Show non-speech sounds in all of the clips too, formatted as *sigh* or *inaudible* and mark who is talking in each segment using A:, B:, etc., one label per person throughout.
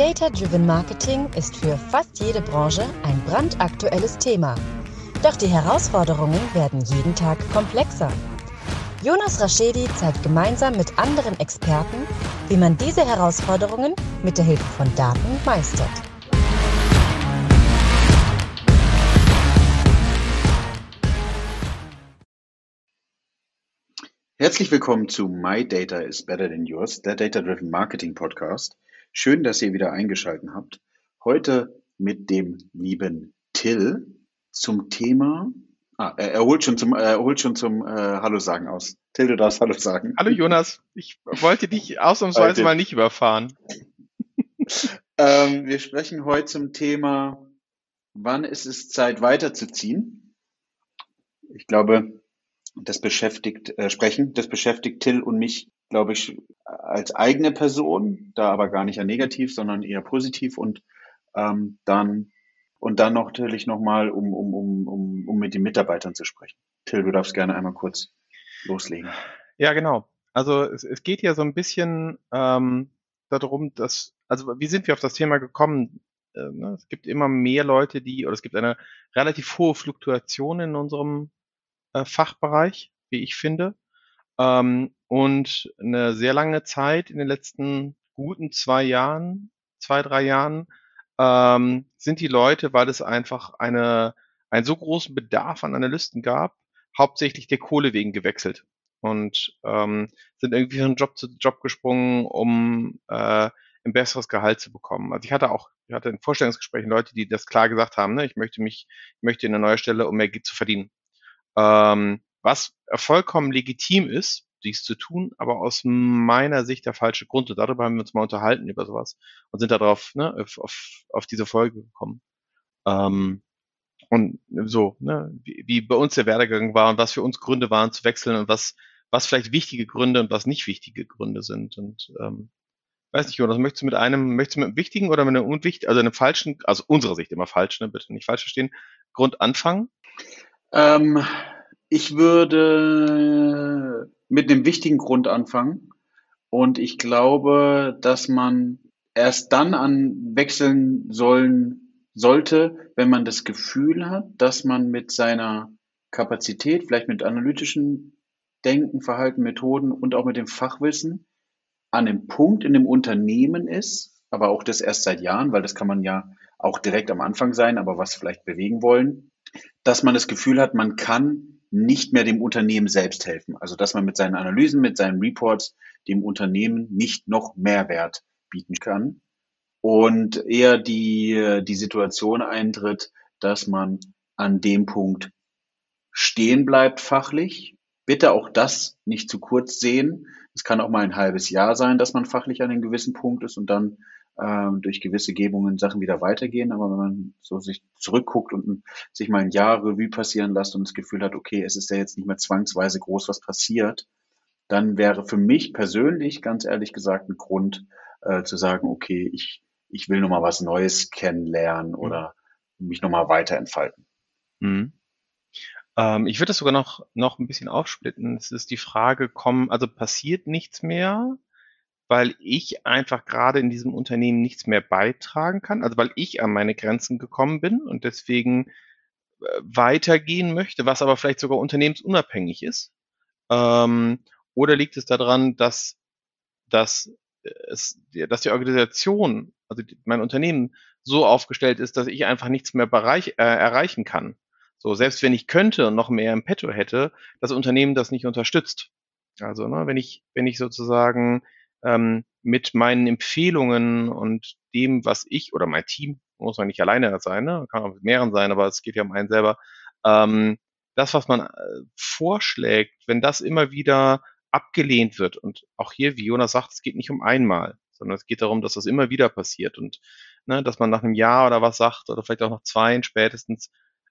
A: Data-Driven Marketing ist für fast jede Branche ein brandaktuelles Thema. Doch die Herausforderungen werden jeden Tag komplexer. Jonas Raschedi zeigt gemeinsam mit anderen Experten, wie man diese Herausforderungen mit der Hilfe von Daten meistert.
B: Herzlich willkommen zu My Data is Better Than Yours, der Data Driven Marketing Podcast. Schön, dass ihr wieder eingeschaltet habt. Heute mit dem lieben Till zum Thema. Ah, er, er holt schon zum, er holt schon zum äh, Hallo sagen aus. Till, du darfst Hallo sagen.
C: Hallo Jonas, ich wollte dich *laughs* ausnahmsweise mal nicht überfahren. *laughs*
B: ähm, wir sprechen heute zum Thema, wann ist es Zeit weiterzuziehen? Ich glaube, das beschäftigt, äh, sprechen, das beschäftigt Till und mich, glaube ich, als eigene Person, da aber gar nicht ja negativ, sondern eher positiv und ähm, dann und dann natürlich nochmal, um, um, um, um, um mit den Mitarbeitern zu sprechen. Till, du darfst gerne einmal kurz loslegen.
C: Ja, genau. Also es, es geht ja so ein bisschen ähm, darum, dass, also wie sind wir auf das Thema gekommen? Äh, ne? Es gibt immer mehr Leute, die, oder es gibt eine relativ hohe Fluktuation in unserem äh, Fachbereich, wie ich finde. Ähm, und eine sehr lange Zeit in den letzten guten zwei Jahren, zwei, drei Jahren, ähm, sind die Leute, weil es einfach eine, einen so großen Bedarf an Analysten gab, hauptsächlich der Kohle wegen gewechselt und ähm, sind irgendwie von Job zu Job gesprungen, um äh, ein besseres Gehalt zu bekommen. Also ich hatte auch, ich hatte in Vorstellungsgesprächen Leute, die das klar gesagt haben, ne, ich möchte mich, ich möchte in eine neue Stelle, um mehr zu verdienen. Ähm, was vollkommen legitim ist, dies zu tun, aber aus meiner Sicht der falsche Grund. Und darüber haben wir uns mal unterhalten über sowas und sind darauf, ne, auf, auf, auf diese Folge gekommen. Ähm, und so, ne, wie, wie bei uns der Werdegang war und was für uns Gründe waren zu wechseln und was, was vielleicht wichtige Gründe und was nicht wichtige Gründe sind. Und ähm, weiß nicht, Jonas, möchtest du mit einem, möchtest du mit einem wichtigen oder mit einem unwichtigen, also einem falschen, also unserer Sicht immer falsch, ne, bitte nicht falsch verstehen, Grund anfangen?
B: Ähm, ich würde mit einem wichtigen Grund anfangen. Und ich glaube, dass man erst dann an wechseln sollen sollte, wenn man das Gefühl hat, dass man mit seiner Kapazität, vielleicht mit analytischen Denken, Verhalten, Methoden und auch mit dem Fachwissen an dem Punkt in dem Unternehmen ist, aber auch das erst seit Jahren, weil das kann man ja auch direkt am Anfang sein, aber was vielleicht bewegen wollen, dass man das Gefühl hat, man kann nicht mehr dem Unternehmen selbst helfen. Also dass man mit seinen Analysen, mit seinen Reports dem Unternehmen nicht noch Mehrwert bieten kann und eher die, die Situation eintritt, dass man an dem Punkt stehen bleibt fachlich. Bitte auch das nicht zu kurz sehen. Es kann auch mal ein halbes Jahr sein, dass man fachlich an einem gewissen Punkt ist und dann ähm, durch gewisse Gebungen Sachen wieder weitergehen. Aber wenn man so sich zurückguckt und sich mal ein Jahr Revue passieren lässt und das Gefühl hat, okay, es ist ja jetzt nicht mehr zwangsweise groß was passiert, dann wäre für mich persönlich, ganz ehrlich gesagt, ein Grund äh, zu sagen, okay, ich, ich will nochmal was Neues kennenlernen mhm. oder mich nochmal weiterentfalten.
C: Mhm. Ähm, ich würde das sogar noch, noch ein bisschen aufsplitten. Es ist die Frage, kommen, also passiert nichts mehr? Weil ich einfach gerade in diesem Unternehmen nichts mehr beitragen kann, also weil ich an meine Grenzen gekommen bin und deswegen äh, weitergehen möchte, was aber vielleicht sogar unternehmensunabhängig ist? Ähm, oder liegt es daran, dass, dass, es, dass die Organisation, also mein Unternehmen, so aufgestellt ist, dass ich einfach nichts mehr bereich, äh, erreichen kann? So, selbst wenn ich könnte und noch mehr im Petto hätte, das Unternehmen das nicht unterstützt. Also, ne, wenn ich, wenn ich sozusagen ähm, mit meinen Empfehlungen und dem, was ich oder mein Team, muss man nicht alleine sein, ne? kann auch mit mehreren sein, aber es geht ja um einen selber, ähm, das, was man äh, vorschlägt, wenn das immer wieder abgelehnt wird und auch hier, wie Jonas sagt, es geht nicht um einmal, sondern es geht darum, dass das immer wieder passiert und ne, dass man nach einem Jahr oder was sagt oder vielleicht auch nach zwei spätestens,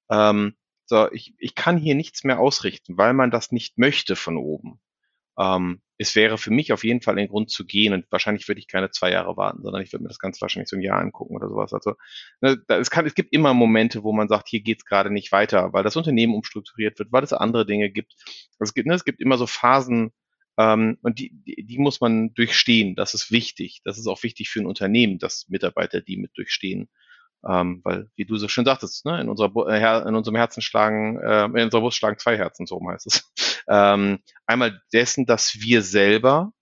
C: ähm, so, ich, ich kann hier nichts mehr ausrichten, weil man das nicht möchte von oben. Ähm, es wäre für mich auf jeden Fall ein Grund zu gehen und wahrscheinlich würde ich keine zwei Jahre warten, sondern ich würde mir das Ganze wahrscheinlich so ein Jahr angucken oder sowas. Also ne, es, kann, es gibt immer Momente, wo man sagt, hier geht's gerade nicht weiter, weil das Unternehmen umstrukturiert wird, weil es andere Dinge gibt. Es gibt, ne, es gibt immer so Phasen, Ähm, und die, die, die muss man durchstehen. Das ist wichtig. Das ist auch wichtig für ein Unternehmen, dass Mitarbeiter die mit durchstehen. Ähm, weil, wie du so schön sagtest, ne, in, unserer, äh, in unserem Herzen schlagen, äh, in unserer Brust schlagen zwei Herzen, so heißt es. *laughs* Ähm, einmal dessen, dass wir selber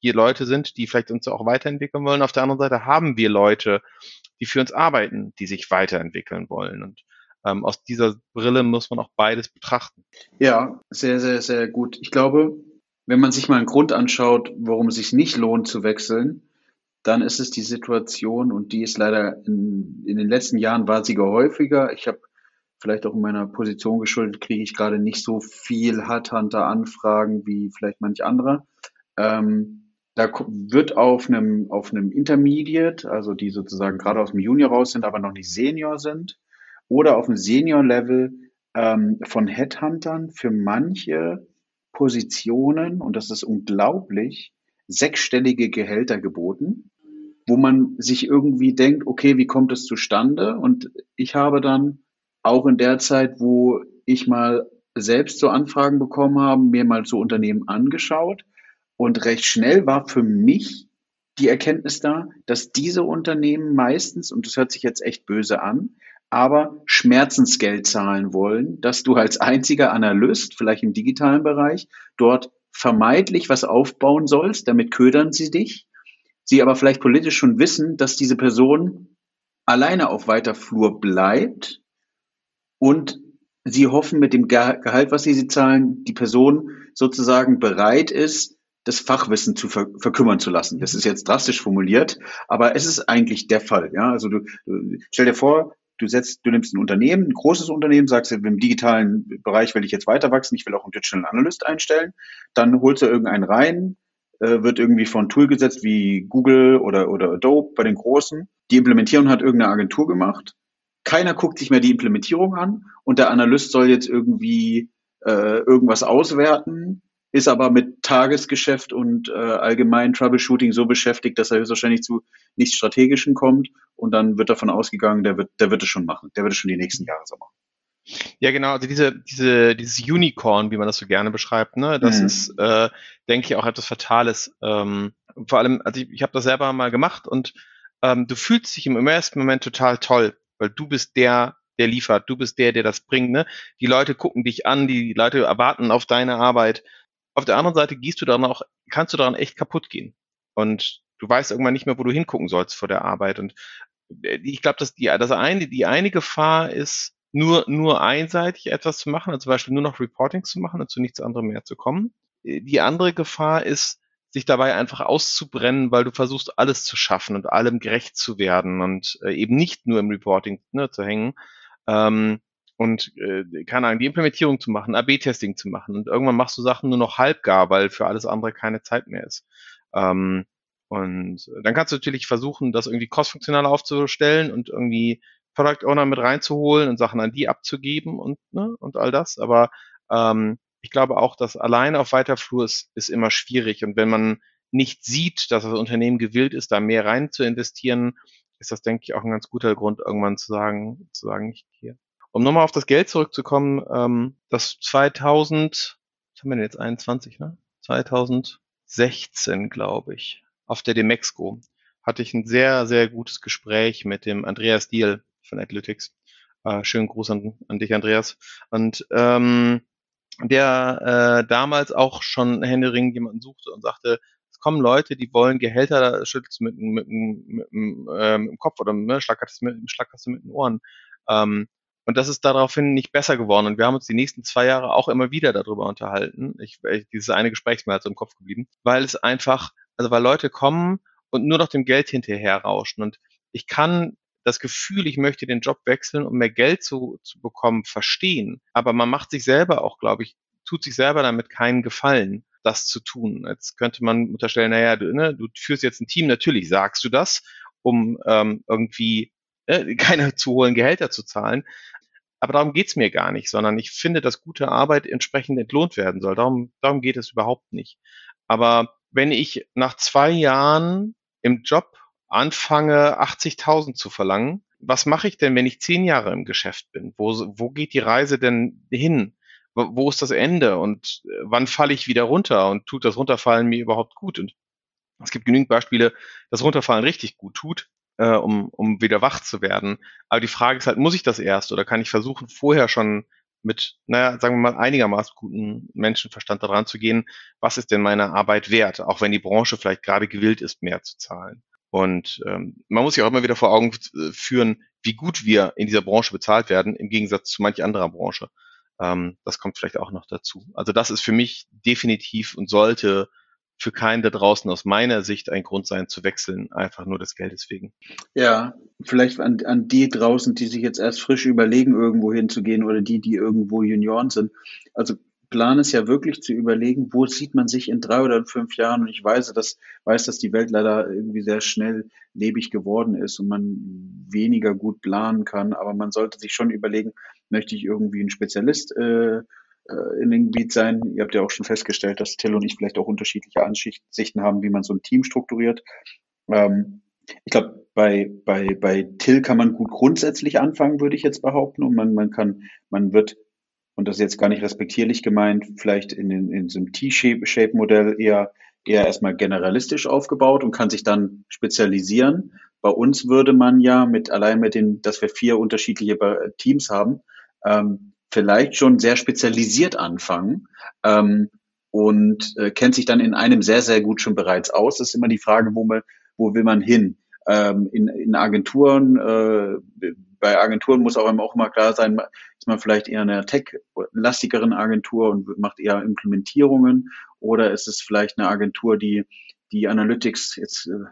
C: hier Leute sind, die vielleicht uns auch weiterentwickeln wollen. Auf der anderen Seite haben wir Leute, die für uns arbeiten, die sich weiterentwickeln wollen. Und ähm, aus dieser Brille muss man auch beides betrachten.
B: Ja, sehr, sehr, sehr gut. Ich glaube, wenn man sich mal einen Grund anschaut, warum es sich nicht lohnt zu wechseln, dann ist es die Situation und die ist leider in, in den letzten Jahren war sie häufiger. Ich habe vielleicht auch in meiner Position geschuldet, kriege ich gerade nicht so viel Headhunter-Anfragen wie vielleicht manch andere. Ähm, da wird auf einem, auf einem Intermediate, also die sozusagen gerade aus dem Junior raus sind, aber noch nicht Senior sind, oder auf dem Senior-Level ähm, von Headhuntern für manche Positionen, und das ist unglaublich, sechsstellige Gehälter geboten wo man sich irgendwie denkt, okay, wie kommt es zustande? Und ich habe dann auch in der Zeit, wo ich mal selbst so Anfragen bekommen habe, mir mal so Unternehmen angeschaut und recht schnell war für mich die Erkenntnis da, dass diese Unternehmen meistens, und das hört sich jetzt echt böse an, aber Schmerzensgeld zahlen wollen, dass du als einziger Analyst, vielleicht im digitalen Bereich, dort vermeidlich was aufbauen sollst, damit ködern sie dich sie aber vielleicht politisch schon wissen, dass diese Person alleine auf weiter Flur bleibt und sie hoffen mit dem Gehalt, was sie sie zahlen, die Person sozusagen bereit ist, das Fachwissen zu ver verkümmern zu lassen. Das ist jetzt drastisch formuliert, aber es ist eigentlich der Fall. Ja, also du, stell dir vor, du setzt, du nimmst ein Unternehmen, ein großes Unternehmen, sagst du, im digitalen Bereich will ich jetzt weiter wachsen, ich will auch einen Digital Analyst einstellen, dann holst du irgendeinen rein, äh, wird irgendwie von Tool gesetzt wie Google oder, oder Adobe bei den Großen. Die Implementierung hat irgendeine Agentur gemacht. Keiner guckt sich mehr die Implementierung an und der Analyst soll jetzt irgendwie äh, irgendwas auswerten, ist aber mit Tagesgeschäft und äh, allgemein Troubleshooting so beschäftigt, dass er höchstwahrscheinlich zu nichts Strategischen kommt und dann wird davon ausgegangen, der wird, der wird es schon machen, der wird es schon die nächsten Jahre so machen.
C: Ja, genau, also diese, diese, dieses Unicorn, wie man das so gerne beschreibt, ne, das mhm. ist, äh, denke ich, auch etwas Fatales. Ähm, vor allem, also ich, ich habe das selber mal gemacht und ähm, du fühlst dich im ersten Moment total toll, weil du bist der, der liefert, du bist der, der das bringt, ne? Die Leute gucken dich an, die Leute erwarten auf deine Arbeit. Auf der anderen Seite gehst du dann auch, kannst du daran echt kaputt gehen. Und du weißt irgendwann nicht mehr, wo du hingucken sollst vor der Arbeit. Und äh, ich glaube, dass die, das eine, die eine Gefahr ist, nur, nur einseitig etwas zu machen, also zum Beispiel nur noch Reporting zu machen und zu nichts anderem mehr zu kommen. Äh, die andere Gefahr ist, sich dabei einfach auszubrennen, weil du versuchst, alles zu schaffen und allem gerecht zu werden und äh, eben nicht nur im Reporting ne, zu hängen. Ähm, und äh, keine Ahnung, die Implementierung zu machen, AB-Testing zu machen und irgendwann machst du Sachen nur noch halbgar, weil für alles andere keine Zeit mehr ist. Ähm, und dann kannst du natürlich versuchen, das irgendwie kostfunktional aufzustellen und irgendwie Product Owner mit reinzuholen und Sachen an die abzugeben und, ne, und all das. Aber ähm, ich glaube auch, dass allein auf weiter Flur ist, ist immer schwierig. Und wenn man nicht sieht, dass das Unternehmen gewillt ist, da mehr rein zu investieren, ist das, denke ich, auch ein ganz guter Grund, irgendwann zu sagen, zu sagen, ich gehe. Um nochmal auf das Geld zurückzukommen, ähm, das 2000, was haben wir denn jetzt, 21, ne? 2016, glaube ich, auf der Demexco hatte ich ein sehr, sehr gutes Gespräch mit dem Andreas Diel, von Athletics. Äh, schönen Gruß an, an dich, Andreas. Und ähm, der äh, damals auch schon händeringend jemanden suchte und sagte, es kommen Leute, die wollen Gehälter, schüttelst mit, mit, mit, mit ähm, im Kopf oder ne, schlackerst du mit, schlackerst du mit den Ohren. Ähm, und das ist daraufhin nicht besser geworden. Und wir haben uns die nächsten zwei Jahre auch immer wieder darüber unterhalten. Ich, ich, dieses eine Gespräch ist mir halt so im Kopf geblieben, weil es einfach, also weil Leute kommen und nur noch dem Geld hinterher rauschen. Und ich kann das Gefühl, ich möchte den Job wechseln, um mehr Geld zu, zu bekommen, verstehen. Aber man macht sich selber auch, glaube ich, tut sich selber damit keinen Gefallen, das zu tun. Jetzt könnte man unterstellen, naja, du, ne, du führst jetzt ein Team, natürlich sagst du das, um ähm, irgendwie *laughs* äh, keine zu hohen Gehälter zu zahlen. Aber darum geht's mir gar nicht, sondern ich finde, dass gute Arbeit entsprechend entlohnt werden soll. Darum, darum geht es überhaupt nicht. Aber wenn ich nach zwei Jahren im Job anfange, 80.000 zu verlangen, was mache ich denn, wenn ich zehn Jahre im Geschäft bin? Wo, wo geht die Reise denn hin? wo ist das Ende und äh, wann falle ich wieder runter und tut das Runterfallen mir überhaupt gut? Und es gibt genügend Beispiele, dass Runterfallen richtig gut tut, äh, um, um wieder wach zu werden. Aber die Frage ist halt, muss ich das erst oder kann ich versuchen, vorher schon mit, naja, sagen wir mal, einigermaßen guten Menschenverstand daran zu gehen, was ist denn meine Arbeit wert, auch wenn die Branche vielleicht gerade gewillt ist, mehr zu zahlen. Und ähm, man muss sich auch immer wieder vor Augen äh, führen, wie gut wir in dieser Branche bezahlt werden, im Gegensatz zu manch anderer Branche. Ähm, das kommt vielleicht auch noch dazu. Also das ist für mich definitiv und sollte für keinen da draußen aus meiner Sicht ein Grund sein zu wechseln, einfach nur des Geldes wegen.
B: Ja, vielleicht an, an die draußen, die sich jetzt erst frisch überlegen, irgendwo hinzugehen oder die, die irgendwo Junioren sind. Also Plan ist ja wirklich zu überlegen, wo sieht man sich in drei oder fünf Jahren. Und ich weiß, dass, weiß, dass die Welt leider irgendwie sehr schnell lebig geworden ist und man weniger gut planen kann. Aber man sollte sich schon überlegen, möchte ich irgendwie ein Spezialist äh, äh, in dem Gebiet sein. Ihr habt ja auch schon festgestellt, dass Till und ich vielleicht auch unterschiedliche Ansichten haben, wie man so ein Team strukturiert. Ähm, ich glaube, bei, bei, bei Till kann man gut grundsätzlich anfangen, würde ich jetzt behaupten. Und man, man kann, man wird, und das ist jetzt gar nicht respektierlich gemeint, vielleicht in, in, in so einem T-Shape-Modell eher, eher erstmal generalistisch aufgebaut und kann sich dann spezialisieren. Bei uns würde man ja mit, allein mit den, dass wir vier unterschiedliche Teams haben, ähm, vielleicht schon sehr spezialisiert anfangen ähm, und äh, kennt sich dann in einem sehr, sehr gut schon bereits aus. Das ist immer die Frage, wo, man, wo will man hin? Ähm, in, in Agenturen, äh, bei Agenturen muss auch immer auch mal klar sein, ist man vielleicht eher eine tech-lastigeren Agentur und macht eher Implementierungen oder ist es vielleicht eine Agentur, die die Analytics jetzt äh,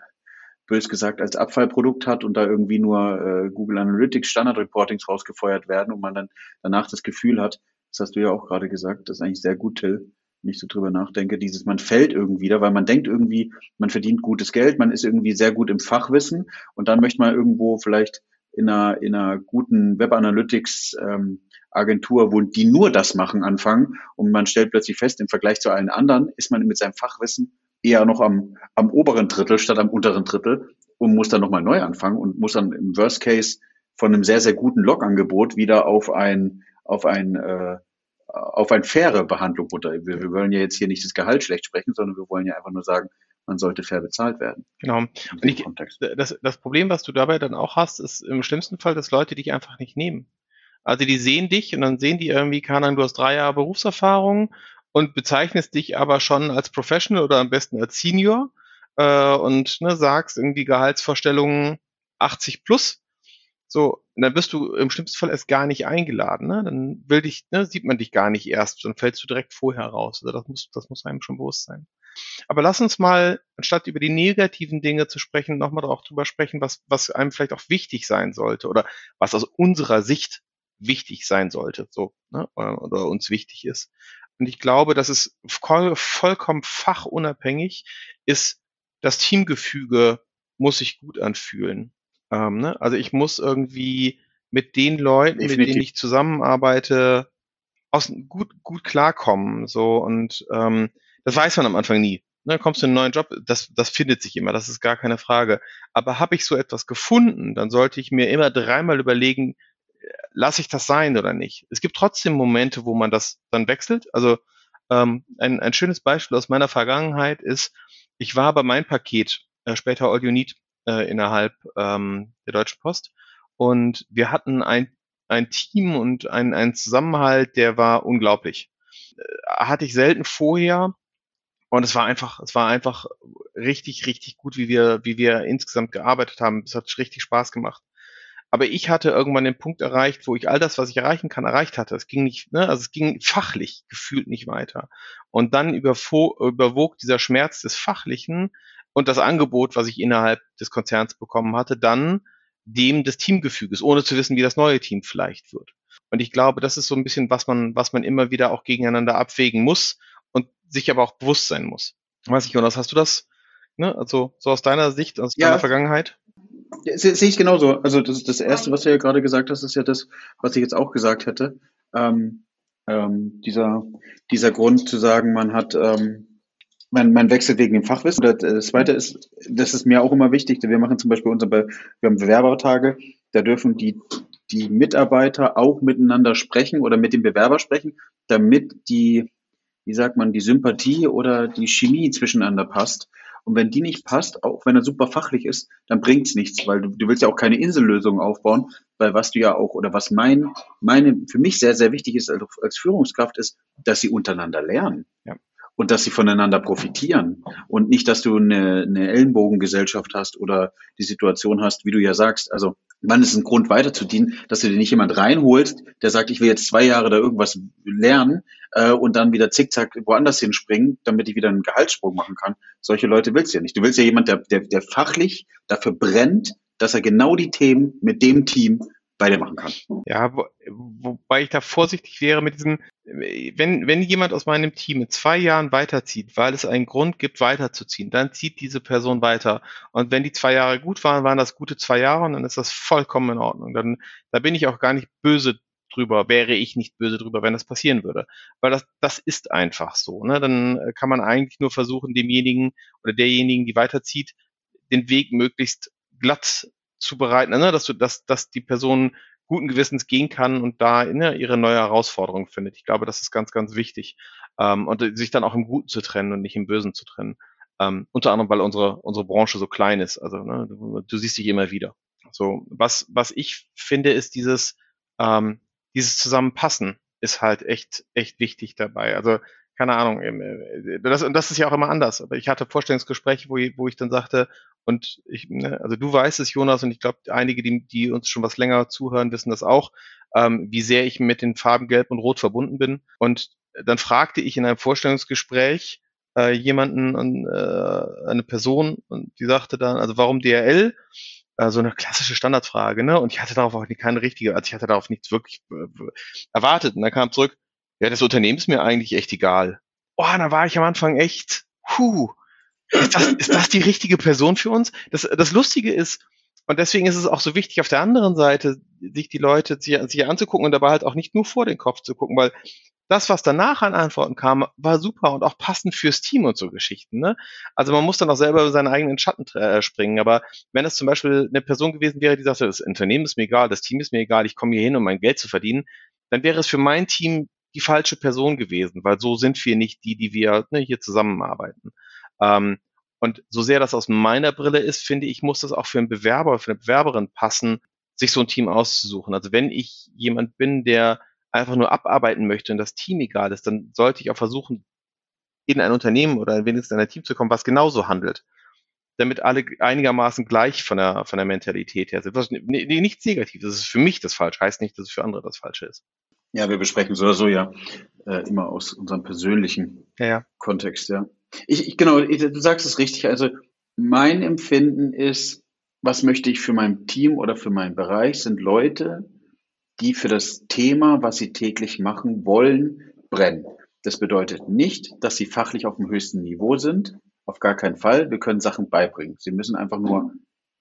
B: bös gesagt, als Abfallprodukt hat und da irgendwie nur äh, Google Analytics Standard Reportings rausgefeuert werden und man dann danach das Gefühl hat, das hast du ja auch gerade gesagt, das ist eigentlich sehr gut, Till, wenn ich so drüber nachdenke, dieses, man fällt irgendwie da, weil man denkt irgendwie, man verdient gutes Geld, man ist irgendwie sehr gut im Fachwissen und dann möchte man irgendwo vielleicht in einer, in einer guten Web Analytics ähm, Agentur, wo die nur das machen, anfangen und man stellt plötzlich fest, im Vergleich zu allen anderen ist man mit seinem Fachwissen eher noch am, am oberen Drittel statt am unteren Drittel und muss dann nochmal neu anfangen und muss dann im Worst Case von einem sehr, sehr guten Log-Angebot wieder auf ein, auf ein, äh, auf ein faire Behandlung runter. Wir, wir wollen ja jetzt hier nicht das Gehalt schlecht sprechen, sondern wir wollen ja einfach nur sagen, man sollte fair bezahlt werden.
C: Genau. Und ich, das, das Problem, was du dabei dann auch hast, ist im schlimmsten Fall, dass Leute dich einfach nicht nehmen. Also die sehen dich und dann sehen die irgendwie, keine Ahnung, du hast drei Jahre Berufserfahrung und bezeichnest dich aber schon als Professional oder am besten als Senior äh, und ne, sagst irgendwie Gehaltsvorstellungen 80 plus. So, dann wirst du im schlimmsten Fall erst gar nicht eingeladen. Ne? Dann will dich, ne, sieht man dich gar nicht erst, dann fällst du direkt vorher raus. Also das muss, das muss einem schon bewusst sein. Aber lass uns mal, anstatt über die negativen Dinge zu sprechen, nochmal auch drüber sprechen, was, was einem vielleicht auch wichtig sein sollte oder was aus unserer Sicht wichtig sein sollte, so, ne, oder uns wichtig ist. Und ich glaube, dass es voll, vollkommen fachunabhängig ist, das Teamgefüge muss sich gut anfühlen. Ähm, ne? Also ich muss irgendwie mit den Leuten, Definitiv. mit denen ich zusammenarbeite, aus, gut, gut klarkommen. So und ähm, das weiß man am Anfang nie. Ne, kommst du in einen neuen Job, das, das findet sich immer, das ist gar keine Frage. Aber habe ich so etwas gefunden, dann sollte ich mir immer dreimal überlegen, lasse ich das sein oder nicht? Es gibt trotzdem Momente, wo man das dann wechselt. Also ähm, ein, ein schönes Beispiel aus meiner Vergangenheit ist, ich war bei mein Paket, äh, später All You Need, äh, innerhalb ähm, der Deutschen Post und wir hatten ein, ein Team und ein, ein Zusammenhalt, der war unglaublich. Äh, hatte ich selten vorher und es war einfach, es war einfach richtig, richtig gut, wie wir, wie wir insgesamt gearbeitet haben. Es hat richtig Spaß gemacht. Aber ich hatte irgendwann den Punkt erreicht, wo ich all das, was ich erreichen kann, erreicht hatte. Es ging nicht, ne, also es ging fachlich gefühlt nicht weiter. Und dann überwog dieser Schmerz des Fachlichen und das Angebot, was ich innerhalb des Konzerns bekommen hatte, dann dem des Teamgefüges, ohne zu wissen, wie das neue Team vielleicht wird. Und ich glaube, das ist so ein bisschen, was man, was man immer wieder auch gegeneinander abwägen muss und sich aber auch bewusst sein muss. Weiß ich, Jonas, hast du das, ne, also so aus deiner Sicht, aus ja. deiner Vergangenheit?
B: Sehe ich genauso. Also das, das Erste, was du ja gerade gesagt hast, ist ja das, was ich jetzt auch gesagt hätte. Ähm, ähm, dieser, dieser Grund zu sagen, man hat, ähm, man, man wechselt wegen dem Fachwissen. Das Zweite ist, das ist mir auch immer wichtig. Wir machen zum Beispiel unsere, wir haben Bewerbertage, da dürfen die die Mitarbeiter auch miteinander sprechen oder mit dem Bewerber sprechen, damit die, wie sagt man, die Sympathie oder die Chemie zwischeneinander passt. Und wenn die nicht passt, auch wenn er super fachlich ist, dann bringt's nichts, weil du, du willst ja auch keine Insellösung aufbauen, weil was du ja auch, oder was mein, meine, für mich sehr, sehr wichtig ist als, als Führungskraft, ist, dass sie untereinander lernen. Ja und dass sie voneinander profitieren und nicht, dass du eine, eine Ellenbogengesellschaft hast oder die Situation hast, wie du ja sagst, also wann ist ein Grund weiter zu dienen, dass du dir nicht jemand reinholst, der sagt, ich will jetzt zwei Jahre da irgendwas lernen äh, und dann wieder zickzack woanders hinspringen, damit ich wieder einen Gehaltssprung machen kann. Solche Leute willst du ja nicht. Du willst ja jemand, der, der, der fachlich dafür brennt, dass er genau die Themen mit dem Team beide machen kann.
C: Ja, wo, wobei ich da vorsichtig wäre mit diesem, wenn, wenn jemand aus meinem Team in zwei Jahren weiterzieht, weil es einen Grund gibt, weiterzuziehen, dann zieht diese Person weiter. Und wenn die zwei Jahre gut waren, waren das gute zwei Jahre und dann ist das vollkommen in Ordnung. Dann, da bin ich auch gar nicht böse drüber, wäre ich nicht böse drüber, wenn das passieren würde. Weil das, das ist einfach so. Ne? Dann kann man eigentlich nur versuchen, demjenigen oder derjenigen, die weiterzieht, den Weg möglichst glatt zu bereiten, ne, dass du, dass, dass die Person guten Gewissens gehen kann und da ne, ihre neue Herausforderung findet. Ich glaube, das ist ganz, ganz wichtig. Ähm, und sich dann auch im Guten zu trennen und nicht im Bösen zu trennen. Ähm, unter anderem, weil unsere, unsere Branche so klein ist. Also ne, du, du siehst dich immer wieder. So, was, was ich finde, ist dieses, ähm, dieses Zusammenpassen ist halt echt, echt wichtig dabei. Also keine Ahnung, äh, das, und das ist ja auch immer anders. Aber ich hatte Vorstellungsgespräche, wo ich, wo ich dann sagte, und ich, ne, also du weißt es, Jonas, und ich glaube, einige, die, die uns schon was länger zuhören, wissen das auch, ähm, wie sehr ich mit den Farben Gelb und Rot verbunden bin. Und dann fragte ich in einem Vorstellungsgespräch äh, jemanden, äh, eine Person, und die sagte dann, also warum DRL? Äh, so eine klassische Standardfrage, ne? Und ich hatte darauf auch keine richtige, also ich hatte darauf nichts wirklich äh, erwartet. Und dann kam zurück, ja, das Unternehmen ist mir eigentlich echt egal. Oh, da war ich am Anfang echt, huh, ist das, ist das die richtige Person für uns? Das, das Lustige ist, und deswegen ist es auch so wichtig, auf der anderen Seite sich die Leute sich, sich anzugucken und dabei halt auch nicht nur vor den Kopf zu gucken, weil das, was danach an Antworten kam, war super und auch passend fürs Team und so Geschichten. Ne? Also man muss dann auch selber über seinen eigenen Schatten äh, springen. Aber wenn es zum Beispiel eine Person gewesen wäre, die sagte, das Unternehmen ist mir egal, das Team ist mir egal, ich komme hier hin, um mein Geld zu verdienen, dann wäre es für mein Team die falsche Person gewesen, weil so sind wir nicht die, die wir ne, hier zusammenarbeiten. Ähm, und so sehr das aus meiner Brille ist, finde ich, muss das auch für einen Bewerber, für eine Bewerberin passen, sich so ein Team auszusuchen. Also wenn ich jemand bin, der einfach nur abarbeiten möchte und das Team egal ist, dann sollte ich auch versuchen, in ein Unternehmen oder wenigstens in ein Team zu kommen, was genauso handelt. Damit alle einigermaßen gleich von der, von der Mentalität her sind. Was, nee, nichts Negatives. Das ist für mich das Falsche, heißt nicht, dass es für andere das Falsche ist.
B: Ja, wir besprechen so oder so ja äh, immer aus unserem persönlichen ja, ja. Kontext, ja. Ich, ich genau, ich, du sagst es richtig. Also mein Empfinden ist, was möchte ich für mein Team oder für meinen Bereich, sind Leute, die für das Thema, was sie täglich machen wollen, brennen. Das bedeutet nicht, dass sie fachlich auf dem höchsten Niveau sind. Auf gar keinen Fall. Wir können Sachen beibringen. Sie müssen einfach nur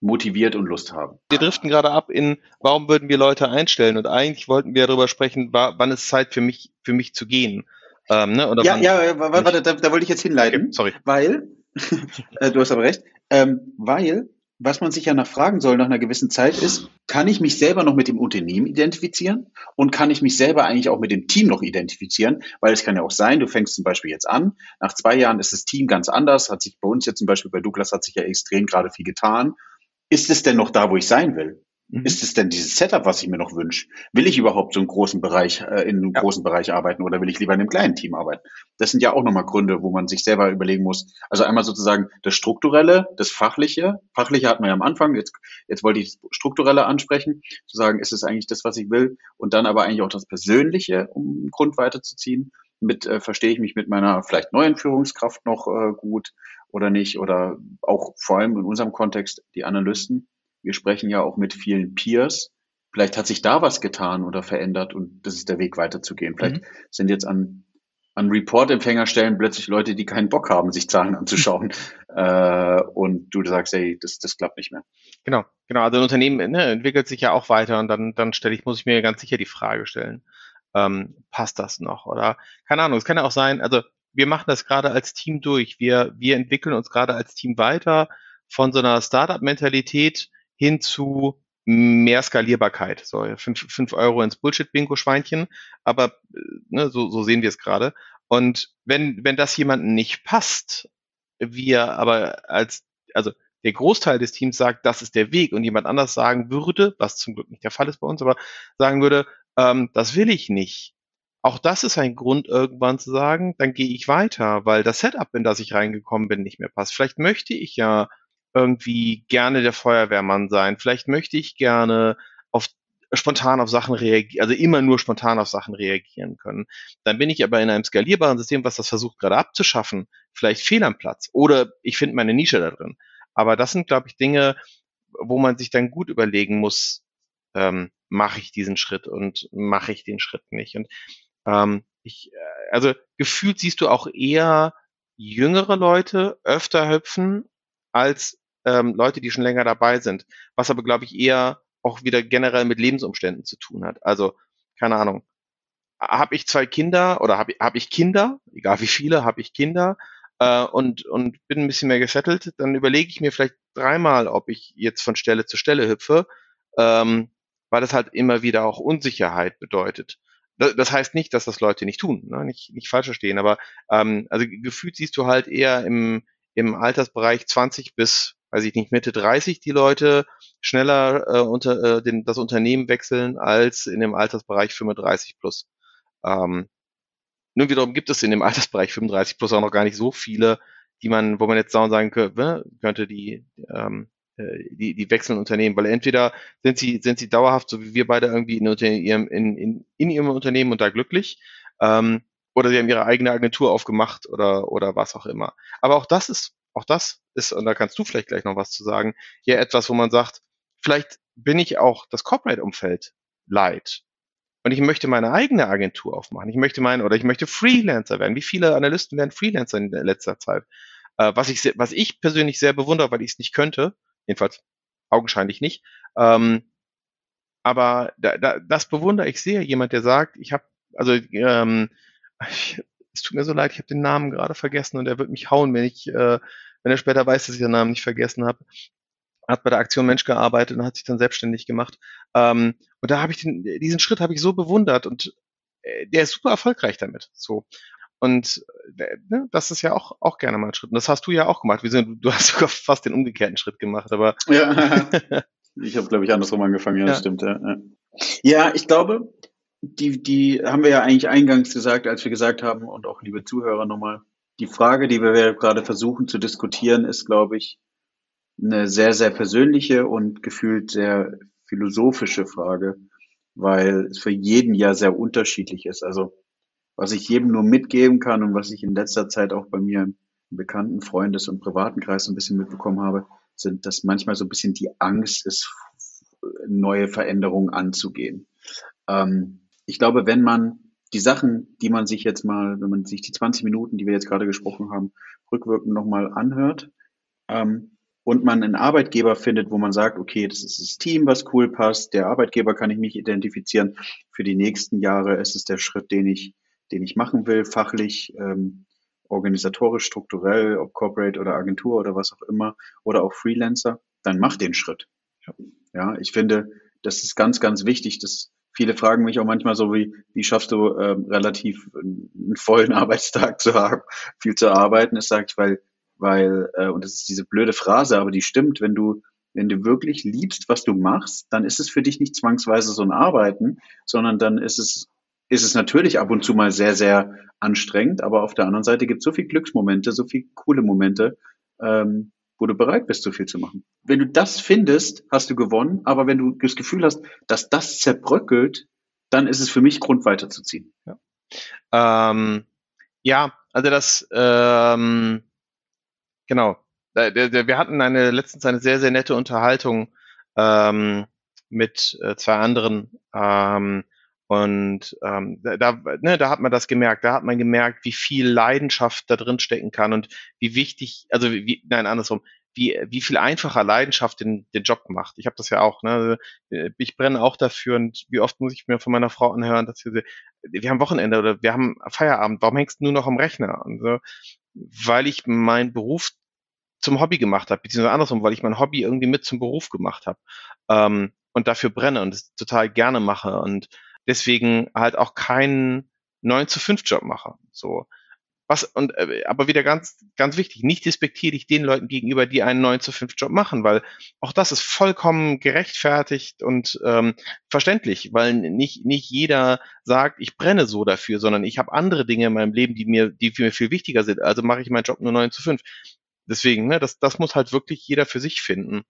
B: motiviert und Lust haben.
C: Wir driften gerade ab in, warum würden wir Leute einstellen? Und eigentlich wollten wir darüber sprechen, wann ist Zeit für mich, für mich zu gehen.
B: Ähm, ne? Oder ja, ja, warte, da, da wollte ich jetzt hinleiten. Okay, sorry. Weil, *laughs* äh, du hast aber recht, ähm, weil, was man sich ja nach fragen soll nach einer gewissen Zeit ist, kann ich mich selber noch mit dem Unternehmen identifizieren und kann ich mich selber eigentlich auch mit dem Team noch identifizieren? Weil es kann ja auch sein, du fängst zum Beispiel jetzt an, nach zwei Jahren ist das Team ganz anders, hat sich bei uns jetzt zum Beispiel bei Douglas hat sich ja extrem gerade viel getan ist es denn noch da, wo ich sein will? Mhm. Ist es denn dieses Setup, was ich mir noch wünsche? Will ich überhaupt so einen großen Bereich, äh, in einem ja. großen Bereich arbeiten oder will ich lieber in einem kleinen Team arbeiten? Das sind ja auch nochmal Gründe, wo man sich selber überlegen muss. Also einmal sozusagen das Strukturelle, das Fachliche. Fachliche hat man ja am Anfang, jetzt, jetzt wollte ich das Strukturelle ansprechen, zu sagen, ist es eigentlich das, was ich will? Und dann aber eigentlich auch das Persönliche, um einen Grund weiterzuziehen. Mit, äh, verstehe ich mich mit meiner vielleicht neuen Führungskraft noch äh, gut oder nicht? Oder auch vor allem in unserem Kontext die Analysten. Wir sprechen ja auch mit vielen Peers. Vielleicht hat sich da was getan oder verändert und das ist der Weg weiterzugehen. Vielleicht mhm. sind jetzt an, an Report-Empfängerstellen plötzlich Leute, die keinen Bock haben, sich Zahlen anzuschauen. *laughs* äh, und du sagst, hey, das, das klappt nicht mehr.
C: Genau, genau. Also ein Unternehmen ne, entwickelt sich ja auch weiter und dann, dann stelle ich, muss ich mir ganz sicher die Frage stellen, ähm, passt das noch? Oder keine Ahnung, es kann ja auch sein, also wir machen das gerade als Team durch. Wir, wir entwickeln uns gerade als Team weiter von so einer Startup-Mentalität hin zu mehr Skalierbarkeit. So, fünf, fünf Euro ins Bullshit-Bingo-Schweinchen, aber äh, ne, so, so sehen wir es gerade. Und wenn, wenn das jemandem nicht passt, wir aber als, also der Großteil des Teams sagt, das ist der Weg und jemand anders sagen würde, was zum Glück nicht der Fall ist bei uns, aber sagen würde, ähm, das will ich nicht. Auch das ist ein Grund, irgendwann zu sagen, dann gehe ich weiter, weil das Setup, in das ich reingekommen bin, nicht mehr passt. Vielleicht möchte ich ja irgendwie gerne der Feuerwehrmann sein. Vielleicht möchte ich gerne auf spontan auf Sachen reagieren, also immer nur spontan auf Sachen reagieren können. Dann bin ich aber in einem skalierbaren System, was das versucht gerade abzuschaffen, vielleicht fehl am Platz. Oder ich finde meine Nische da drin. Aber das sind, glaube ich, Dinge, wo man sich dann gut überlegen muss, ähm, mache ich diesen Schritt und mache ich den Schritt nicht. Und ähm, ich, äh, also gefühlt siehst du auch eher jüngere Leute öfter hüpfen als ähm, Leute, die schon länger dabei sind. Was aber, glaube ich, eher auch wieder generell mit Lebensumständen zu tun hat. Also, keine Ahnung. Habe ich zwei Kinder oder habe hab ich Kinder, egal wie viele, habe ich Kinder äh, und, und bin ein bisschen mehr gesettelt, dann überlege ich mir vielleicht dreimal, ob ich jetzt von Stelle zu Stelle hüpfe, ähm, weil das halt immer wieder auch Unsicherheit bedeutet. Das, heißt nicht, dass das Leute nicht tun, ne? nicht, nicht falsch verstehen, aber ähm, also gefühlt siehst du halt eher im, im Altersbereich 20 bis, weiß ich nicht, Mitte 30 die Leute schneller äh, unter äh, den, das Unternehmen wechseln als in dem Altersbereich 35 plus. Ähm, nun wiederum gibt es in dem Altersbereich 35 plus auch noch gar nicht so viele, die man, wo man jetzt sagen könnte, ne, könnte die, ähm, äh, die, die wechseln Unternehmen, weil entweder sind sie, sind sie dauerhaft, so wie wir beide irgendwie in, ihrem, in, in, in ihrem Unternehmen und da glücklich, ähm, oder sie haben ihre eigene Agentur aufgemacht oder, oder was auch immer. Aber auch das ist, auch das ist, und da kannst du vielleicht gleich noch was zu sagen, hier etwas, wo man sagt, vielleicht bin ich auch das Corporate-Umfeld leid. Und ich möchte meine eigene Agentur aufmachen. Ich möchte meinen, oder ich möchte Freelancer werden. Wie viele Analysten werden Freelancer in letzter Zeit? Äh, was ich, was ich persönlich sehr bewundere, weil ich es nicht könnte, jedenfalls augenscheinlich nicht. Ähm, aber da, da, das bewundere ich sehr. Jemand, der sagt, ich habe, also ähm, *laughs* es tut mir so leid, ich habe den Namen gerade vergessen und er wird mich hauen, wenn ich, äh, wenn er später weiß, dass ich den Namen nicht vergessen habe. Hat bei der Aktion Mensch gearbeitet und hat sich dann selbstständig gemacht. Ähm, und da habe ich den, diesen Schritt habe ich so bewundert und äh, der ist super erfolgreich damit. So. Und äh, ne, das ist ja auch, auch gerne mal ein Schritt. Und das hast du ja auch gemacht. Wir sind, du hast sogar fast den umgekehrten Schritt gemacht, aber.
B: Ja, *laughs* ich habe, glaube ich, andersrum angefangen, ja, ja. das stimmt. Ja, ja. ja, ich glaube, die, die haben wir ja eigentlich eingangs gesagt, als wir gesagt haben, und auch liebe Zuhörer nochmal, die Frage, die wir gerade versuchen zu diskutieren, ist, glaube ich, eine sehr, sehr persönliche und gefühlt sehr philosophische Frage, weil es für jeden ja sehr unterschiedlich ist. Also was ich jedem nur mitgeben kann und was ich in letzter Zeit auch bei mir im bekannten Freundes- und privaten Kreis ein bisschen mitbekommen habe, sind, dass manchmal so ein bisschen die Angst ist, neue Veränderungen anzugehen. Ähm, ich glaube, wenn man die Sachen, die man sich jetzt mal, wenn man sich die 20 Minuten, die wir jetzt gerade gesprochen haben, rückwirkend nochmal anhört, ähm, und man einen Arbeitgeber findet, wo man sagt, okay, das ist das Team, was cool passt, der Arbeitgeber kann ich mich identifizieren. Für die nächsten Jahre ist es der Schritt, den ich, den ich machen will, fachlich, ähm, organisatorisch, strukturell, ob Corporate oder Agentur oder was auch immer, oder auch Freelancer, dann mach den Schritt. Ja, ich finde, das ist ganz, ganz wichtig, dass viele fragen mich auch manchmal so, wie, wie schaffst du ähm, relativ einen vollen *laughs* Arbeitstag zu haben, viel zu arbeiten? Das sage ich, weil, weil, äh, und das ist diese blöde Phrase, aber die stimmt, wenn du, wenn du wirklich liebst, was du machst, dann ist es für dich nicht zwangsweise so ein Arbeiten, sondern dann ist es, ist es natürlich ab und zu mal sehr, sehr anstrengend, aber auf der anderen Seite gibt es so viele Glücksmomente, so viele coole Momente, ähm, wo du bereit bist, so viel zu machen. Wenn du das findest, hast du gewonnen. Aber wenn du das Gefühl hast, dass das zerbröckelt, dann ist es für mich Grund weiterzuziehen.
C: Ja, ähm, ja also das, ähm, genau. Wir hatten eine letztens eine sehr, sehr nette Unterhaltung ähm, mit äh, zwei anderen ähm, und ähm, da, ne, da hat man das gemerkt, da hat man gemerkt, wie viel Leidenschaft da drin stecken kann und wie wichtig, also wie, nein, andersrum, wie, wie viel einfacher Leidenschaft den, den Job macht. Ich habe das ja auch, ne? Ich brenne auch dafür und wie oft muss ich mir von meiner Frau anhören, dass wir, wir haben Wochenende oder wir haben Feierabend, warum hängst du nur noch am Rechner? Und so, weil ich meinen Beruf zum Hobby gemacht habe, beziehungsweise andersrum, weil ich mein Hobby irgendwie mit zum Beruf gemacht habe. Ähm, und dafür brenne und es total gerne mache und deswegen halt auch keinen 9 zu 5 Job mache. So. Was, und, äh, aber wieder ganz, ganz wichtig, nicht despektiere ich den Leuten gegenüber, die einen 9 zu 5 Job machen, weil auch das ist vollkommen gerechtfertigt und ähm, verständlich, weil nicht, nicht jeder sagt, ich brenne so dafür, sondern ich habe andere Dinge in meinem Leben, die mir, die mir viel wichtiger sind. Also mache ich meinen Job nur 9 zu 5. Deswegen, ne, das, das muss halt wirklich jeder für sich finden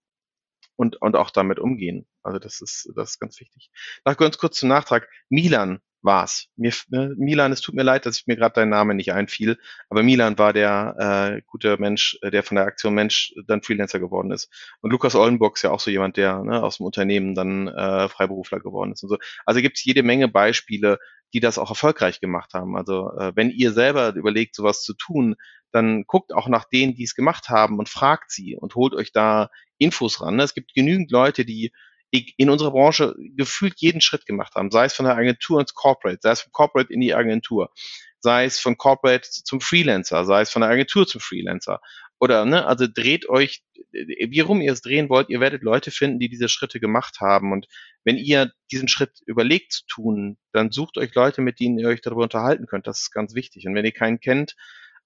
C: und, und auch damit umgehen. Also das ist, das ist ganz wichtig. Noch ganz kurz zum Nachtrag. Milan war's. Mir, ne, Milan, es tut mir leid, dass ich mir gerade dein Name nicht einfiel, aber Milan war der äh, gute Mensch, äh, der von der Aktion Mensch dann Freelancer geworden ist. Und Lukas Ollenburg ist ja auch so jemand, der ne, aus dem Unternehmen dann äh, Freiberufler geworden ist und so. Also gibt es jede Menge Beispiele, die das auch erfolgreich gemacht haben. Also äh, wenn ihr selber überlegt, sowas zu tun, dann guckt auch nach denen, die es gemacht haben und fragt sie und holt euch da Infos ran. Es gibt genügend Leute, die in unserer Branche gefühlt jeden Schritt gemacht haben, sei es von der Agentur ins Corporate, sei es vom Corporate in die Agentur, sei es von Corporate zum Freelancer, sei es von der Agentur zum Freelancer. Oder, ne, also dreht euch, wie rum ihr es drehen wollt, ihr werdet Leute finden, die diese Schritte gemacht haben. Und wenn ihr diesen Schritt überlegt zu tun, dann sucht euch Leute, mit denen ihr euch darüber unterhalten könnt. Das ist ganz wichtig. Und wenn ihr keinen kennt,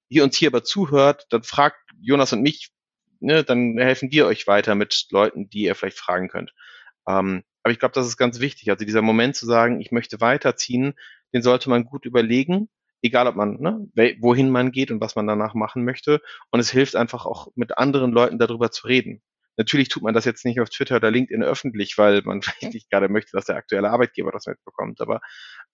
C: ihr uns hier aber zuhört, dann fragt Jonas und mich, ne, dann helfen wir euch weiter mit Leuten, die ihr vielleicht fragen könnt. Ähm, aber ich glaube, das ist ganz wichtig. Also dieser Moment zu sagen, ich möchte weiterziehen, den sollte man gut überlegen, egal ob man, ne, wohin man geht und was man danach machen möchte. Und es hilft einfach auch mit anderen Leuten darüber zu reden. Natürlich tut man das jetzt nicht auf Twitter oder LinkedIn öffentlich, weil man *laughs* vielleicht nicht gerade möchte, dass der aktuelle Arbeitgeber das mitbekommt. Aber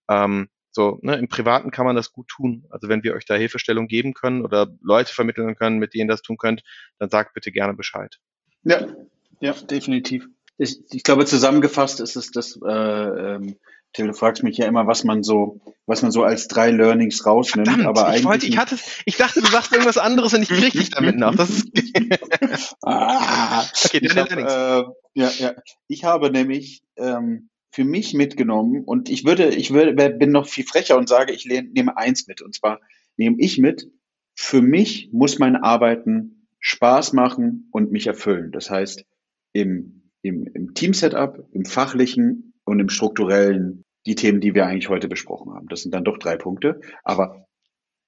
C: ähm, so, ne, im Privaten kann man das gut tun. Also wenn wir euch da Hilfestellung geben können oder Leute vermitteln können, mit denen das tun könnt, dann sagt bitte gerne Bescheid.
B: Ja, ja, definitiv. Ich, ich glaube, zusammengefasst ist es das, äh, ähm, Till, du fragst mich ja immer, was man so, was man so als drei Learnings rausnimmt.
C: Verdammt,
B: aber eigentlich
C: ich, wollte, ich, hatte, ich dachte, du sagst irgendwas anderes und ich krieg dich damit nach. Das ist *laughs* *laughs*
B: ah, okay, ich hab, äh, ja, ja. Ich habe nämlich ähm, für mich mitgenommen und ich würde, ich würde, bin noch viel frecher und sage, ich nehme eins mit. Und zwar nehme ich mit, für mich muss mein Arbeiten Spaß machen und mich erfüllen. Das heißt, im, im, im Team-Setup, im fachlichen und im strukturellen, die Themen, die wir eigentlich heute besprochen haben. Das sind dann doch drei Punkte. Aber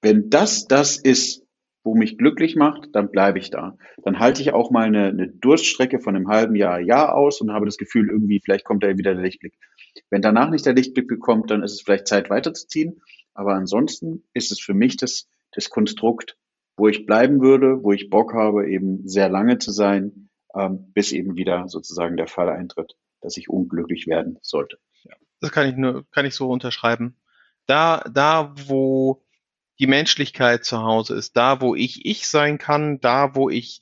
B: wenn das das ist, wo mich glücklich macht, dann bleibe ich da. Dann halte ich auch mal eine, eine Durststrecke von einem halben Jahr, Jahr aus und habe das Gefühl, irgendwie, vielleicht kommt da wieder der Lichtblick. Wenn danach nicht der Lichtblick kommt, dann ist es vielleicht Zeit weiterzuziehen. Aber ansonsten ist es für mich das, das Konstrukt, wo ich bleiben würde, wo ich Bock habe, eben sehr lange zu sein, ähm, bis eben wieder sozusagen der Fall eintritt, dass ich unglücklich werden sollte.
C: Ja. Das kann ich nur, kann ich so unterschreiben. Da, da, wo die Menschlichkeit zu Hause ist, da wo ich ich sein kann, da wo ich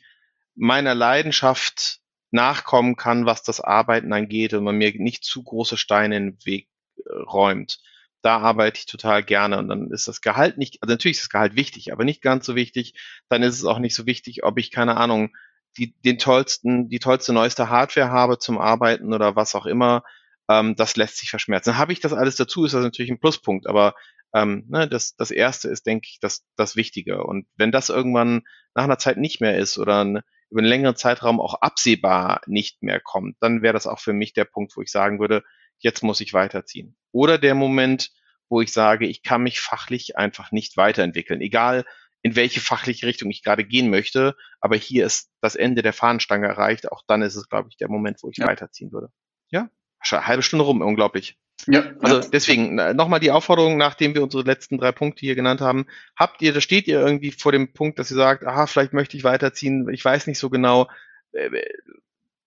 C: meiner Leidenschaft nachkommen kann, was das Arbeiten angeht und man mir nicht zu große Steine in den Weg äh, räumt. Da arbeite ich total gerne und dann ist das Gehalt nicht, also natürlich ist das Gehalt wichtig, aber nicht ganz so wichtig. Dann ist es auch nicht so wichtig, ob ich keine Ahnung, die, den tollsten, die tollste neueste Hardware habe zum Arbeiten oder was auch immer. Ähm, das lässt sich verschmerzen. Habe ich das alles dazu, ist das natürlich ein Pluspunkt, aber ähm, ne, das, das erste ist, denke ich, das, das Wichtige. Und wenn das irgendwann nach einer Zeit nicht mehr ist oder ein, über einen längeren Zeitraum auch absehbar nicht mehr kommt, dann wäre das auch für mich der Punkt, wo ich sagen würde, jetzt muss ich weiterziehen. Oder der Moment, wo ich sage, ich kann mich fachlich einfach nicht weiterentwickeln, egal in welche fachliche Richtung ich gerade gehen möchte, aber hier ist das Ende der Fahnenstange erreicht, auch dann ist es, glaube ich, der Moment, wo ich ja. weiterziehen würde. Ja, halbe Stunde rum, unglaublich. Ja, also ja. deswegen nochmal die Aufforderung, nachdem wir unsere letzten drei Punkte hier genannt haben. Habt ihr, da steht ihr irgendwie vor dem Punkt, dass ihr sagt, aha, vielleicht möchte ich weiterziehen, ich weiß nicht so genau. Äh, äh,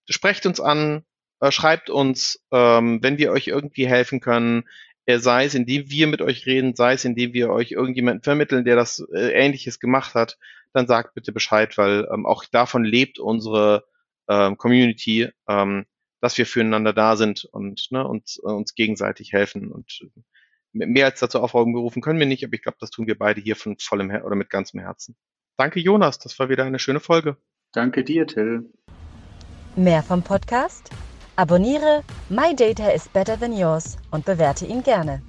C: sprecht uns an, äh, schreibt uns, ähm, wenn wir euch irgendwie helfen können, sei es indem wir mit euch reden, sei es indem wir euch irgendjemanden vermitteln, der das Ähnliches gemacht hat, dann sagt bitte Bescheid, weil ähm, auch davon lebt unsere ähm, Community. Ähm, dass wir füreinander da sind und ne, uns, uns gegenseitig helfen. Und mehr als dazu Aufforderung berufen können wir nicht, aber ich glaube, das tun wir beide hier von vollem Her oder mit ganzem Herzen. Danke, Jonas. Das war wieder eine schöne Folge.
B: Danke dir, Till.
A: Mehr vom Podcast? Abonniere My Data is Better Than Yours und bewerte ihn gerne.